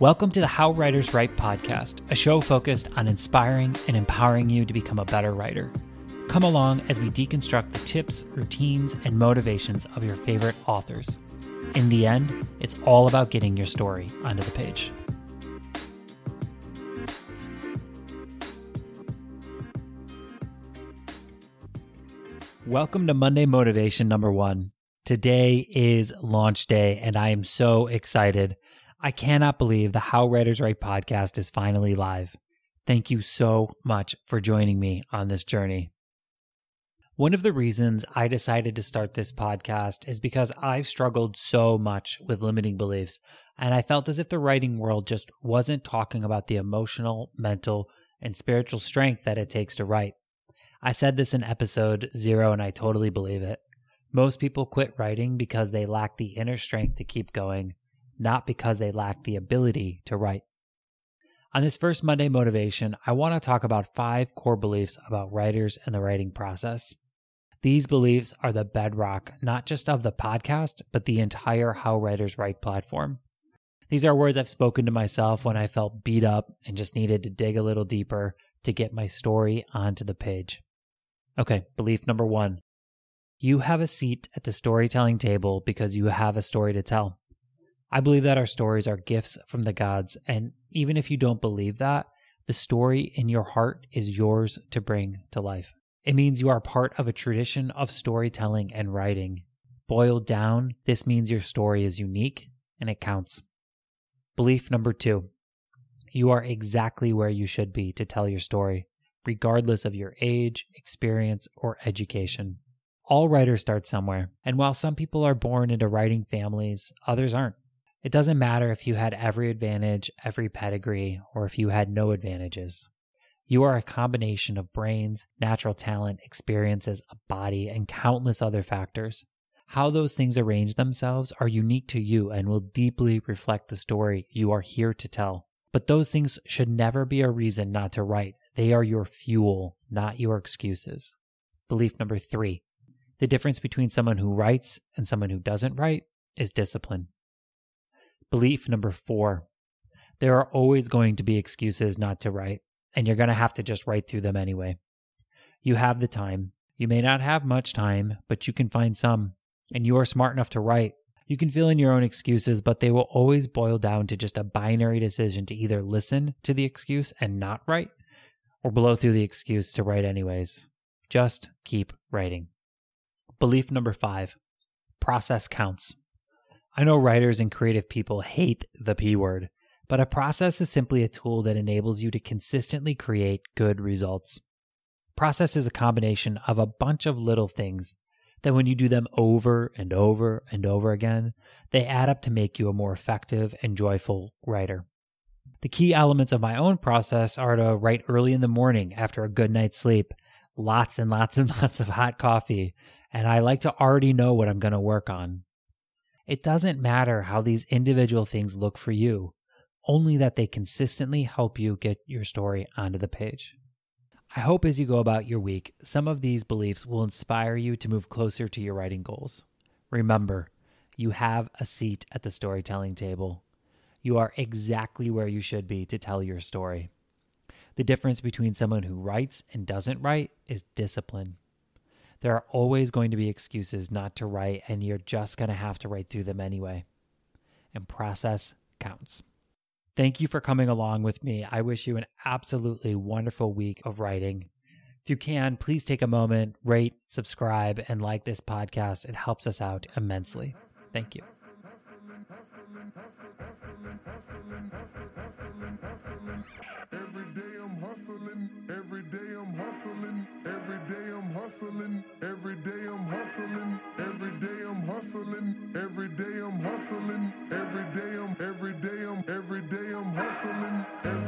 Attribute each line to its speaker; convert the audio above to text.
Speaker 1: Welcome to the How Writers Write podcast, a show focused on inspiring and empowering you to become a better writer. Come along as we deconstruct the tips, routines, and motivations of your favorite authors. In the end, it's all about getting your story onto the page. Welcome to Monday Motivation number one. Today is launch day, and I am so excited. I cannot believe the How Writers Write podcast is finally live. Thank you so much for joining me on this journey. One of the reasons I decided to start this podcast is because I've struggled so much with limiting beliefs, and I felt as if the writing world just wasn't talking about the emotional, mental, and spiritual strength that it takes to write. I said this in episode zero, and I totally believe it. Most people quit writing because they lack the inner strength to keep going not because they lack the ability to write. On this first Monday motivation, I want to talk about five core beliefs about writers and the writing process. These beliefs are the bedrock not just of the podcast, but the entire How Writers Write platform. These are words I've spoken to myself when I felt beat up and just needed to dig a little deeper to get my story onto the page. Okay, belief number one you have a seat at the storytelling table because you have a story to tell. I believe that our stories are gifts from the gods. And even if you don't believe that, the story in your heart is yours to bring to life. It means you are part of a tradition of storytelling and writing. Boiled down, this means your story is unique and it counts. Belief number two you are exactly where you should be to tell your story, regardless of your age, experience, or education. All writers start somewhere, and while some people are born into writing families, others aren't. It doesn't matter if you had every advantage, every pedigree, or if you had no advantages. You are a combination of brains, natural talent, experiences, a body, and countless other factors. How those things arrange themselves are unique to you and will deeply reflect the story you are here to tell. But those things should never be a reason not to write. They are your fuel, not your excuses. Belief number three the difference between someone who writes and someone who doesn't write is discipline. Belief number four there are always going to be excuses not to write, and you're going to have to just write through them anyway. You have the time. You may not have much time, but you can find some, and you are smart enough to write. You can fill in your own excuses, but they will always boil down to just a binary decision to either listen to the excuse and not write, or blow through the excuse to write anyways. Just keep writing. Belief number five process counts. I know writers and creative people hate the P word, but a process is simply a tool that enables you to consistently create good results. Process is a combination of a bunch of little things that when you do them over and over and over again, they add up to make you a more effective and joyful writer. The key elements of my own process are to write early in the morning after a good night's sleep, lots and lots and lots of hot coffee, and I like to already know what I'm going to work on. It doesn't matter how these individual things look for you, only that they consistently help you get your story onto the page. I hope as you go about your week, some of these beliefs will inspire you to move closer to your writing goals. Remember, you have a seat at the storytelling table. You are exactly where you should be to tell your story. The difference between someone who writes and doesn't write is discipline. There are always going to be excuses not to write, and you're just going to have to write through them anyway. And process counts. Thank you for coming along with me. I wish you an absolutely wonderful week of writing. If you can, please take a moment, rate, subscribe, and like this podcast. It helps us out immensely. Thank you. Every day I'm hustling, every day I'm hustling, every day hustling.